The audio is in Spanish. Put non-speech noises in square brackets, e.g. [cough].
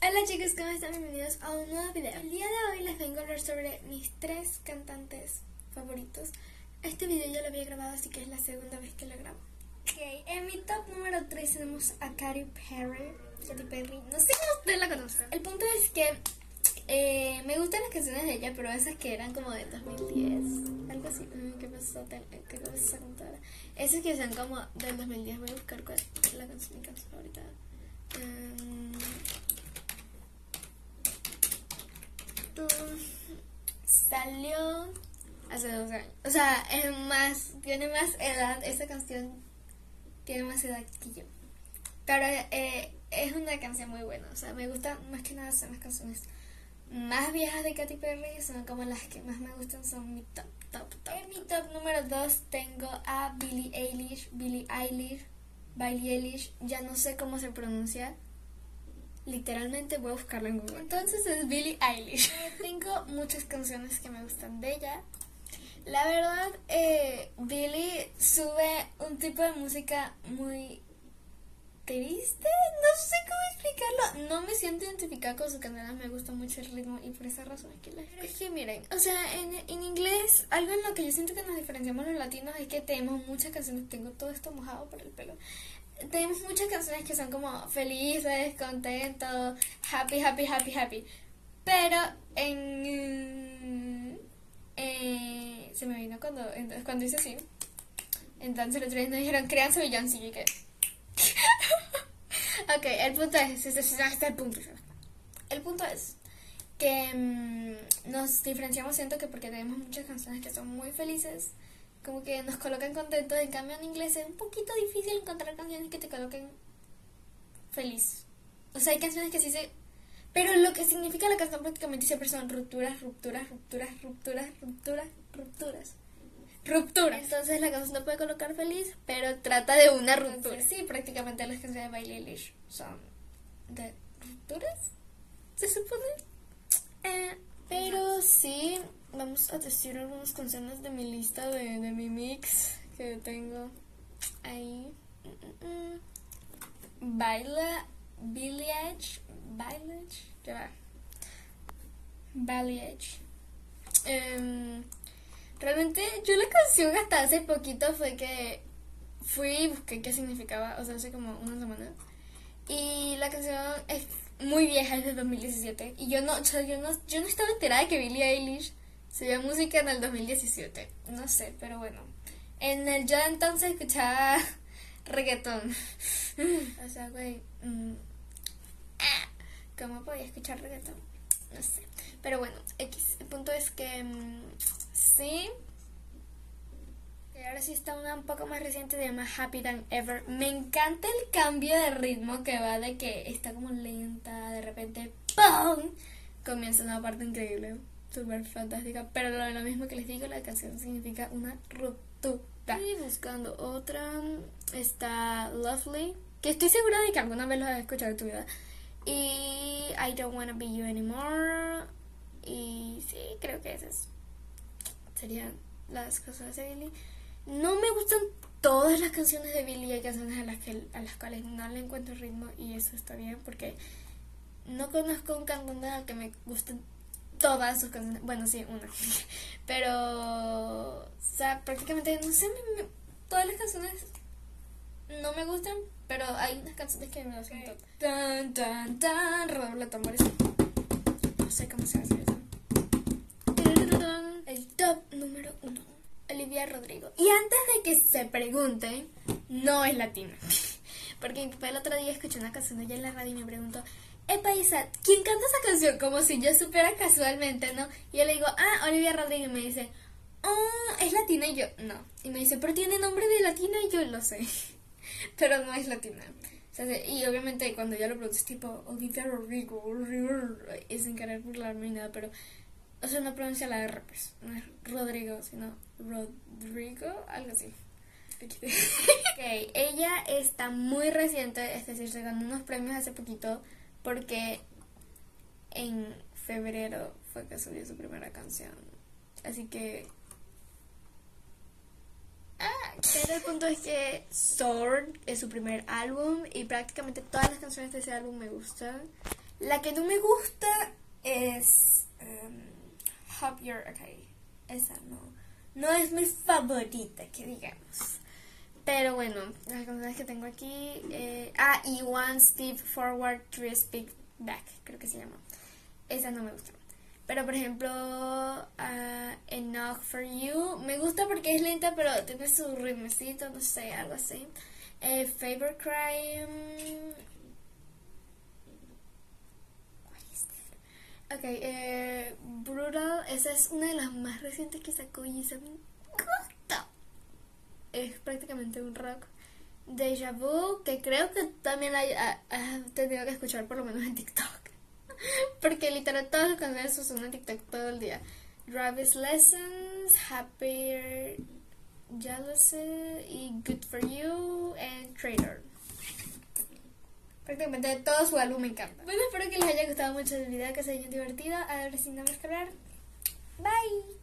Hola chicos, ¿cómo están? Bienvenidos a un nuevo video. El día de hoy les vengo a hablar sobre mis tres cantantes favoritos. Este video yo lo había grabado, así que es la segunda vez que lo grabo. Ok, en mi top número 3 tenemos a Katy Perry. Katy Perry, no sé si ustedes la conocen. El punto es que eh, me gustan las canciones de ella, pero esas que eran como de 2010, algo así. Mm, ¿Qué pasó? ¿Qué pasó con toda? Esas que son como del 2010. Voy a buscar cuál es la canción, mi canción ahorita. Um, salió hace dos años. O sea, es más, tiene más edad, esa canción tiene más edad que yo. Pero eh, es una canción muy buena, o sea, me gusta más que nada son las canciones más viejas de Katy Perry, son como las que más me gustan, son mi top, top, top. En mi top número 2 tengo a Billie Eilish, Billie Eilish, Billie Eilish, ya no sé cómo se pronuncia, literalmente voy a buscarlo en Google. Entonces es Billie Eilish. tengo muchas canciones que me gustan de ella. La verdad, eh, Billie sube un tipo de música muy triste, no sé cómo explicarlo. No me siento identificada con su canal, me gusta mucho el ritmo y por esa razón es que la Es que miren, o sea, en, en, inglés, algo en lo que yo siento que nos diferenciamos los latinos es que tenemos muchas canciones, tengo todo esto mojado por el pelo. Tenemos muchas canciones que son como felices, contentos, happy, happy, happy, happy. Pero en... Eh, se me vino cuando, cuando hice así. Entonces otro día nos dijeron, su villancico y que... [laughs] ok, el punto es, este, este el punto. El punto es que mm, nos diferenciamos, siento que porque tenemos muchas canciones que son muy felices, como que nos colocan contentos, en cambio en inglés es un poquito difícil encontrar canciones que te coloquen feliz. O sea, hay canciones que sí se... Pero lo que significa la canción prácticamente siempre son rupturas, rupturas, rupturas, rupturas, rupturas, rupturas ruptura. Entonces la canción no puede colocar feliz, pero trata de una ruptura. sí, prácticamente las canciones de Billie Eilish son de rupturas, se supone. Eh, pero sí, vamos a decir algunas canciones de mi lista de, de mi mix que tengo ahí. Baila, Billie Edge, ya Billie Edge. Um, Realmente yo la canción hasta hace poquito fue que fui y busqué qué significaba, o sea, hace como una semana. Y la canción es muy vieja, es de 2017. Y yo no, o sea, yo no, yo no estaba enterada de que Billie Eilish se música en el 2017. No sé, pero bueno. En el yo entonces escuchaba [laughs] reggaetón. [laughs] o sea, güey. Mm, ah, ¿Cómo podía escuchar reggaetón? No sé. Pero bueno, X. El punto es que mm, sí. Y ahora sí está una un poco más reciente, se llama Happy Than Ever. Me encanta el cambio de ritmo que va de que está como lenta, de repente ¡pum! Comienza una parte increíble, súper fantástica. Pero lo, lo mismo que les digo, la canción significa una ruptura. Y buscando otra, está Lovely, que estoy segura de que alguna vez lo has escuchado en tu vida. Y I Don't Wanna Be You Anymore. Y sí, creo que esas serían las cosas de Billy. No me gustan todas las canciones de Billy, hay canciones a las, que, a las cuales no le encuentro ritmo y eso está bien porque no conozco un cantante al que me gusten todas sus canciones. Bueno, sí, una. [laughs] Pero, o sea, prácticamente, no sé, todas las canciones no me gustan, pero hay unas canciones que me gustan. Okay. Tan, tan, tan, redoble tambores. No sé cómo se hace eso. El top número uno. Rodrigo. Y antes de que se pregunten, no es latina. [laughs] Porque el otro día escuchó una canción de ella en la radio y me preguntó, Epa Isa, ¿quién canta esa canción? Como si yo supiera casualmente, ¿no? Y yo le digo, ah, Olivia Rodrigo. Y me dice, oh, es latina. Y yo, no. Y me dice, pero tiene nombre de latina. Y yo lo sé. [laughs] pero no es latina. y obviamente cuando ya lo pregunté es tipo Olivia Rodrigo, es sin querer burlarme nada, pero o sea, no pronuncia la R, pues, no es Rodrigo, sino Rodrigo, algo así. ok, ella está muy reciente, es decir, se ganó unos premios hace poquito porque en febrero fue que subió su primera canción. Así que Ah, pero el punto es que Sword es su primer álbum y prácticamente todas las canciones de ese álbum me gustan. La que no me gusta es um, Hope You're Okay. Esa no. No es mi favorita, que digamos. Pero bueno, las canciones que tengo aquí. Eh, ah, y One Step Forward, Three Speak Back, creo que se llama. Esa no me gusta. Pero por ejemplo, uh, Enough for You me gusta porque es lenta, pero tiene su ritmecito, no sé, algo así. Eh, Favorite Crime. Ok, eh, Brutal, esa es una de las más recientes que sacó y esa me gusta. Es prácticamente un rock. Deja Vu, que creo que también la has tenido que escuchar por lo menos en TikTok. [laughs] Porque literal todas las canciones son en TikTok todo el día. Driver's Lessons, Happier, Jealousy y Good for You and Trader prácticamente todo su álbum me encanta. Bueno, espero que les haya gustado mucho el video, que se haya divertido. A ver si no me escalar. Bye.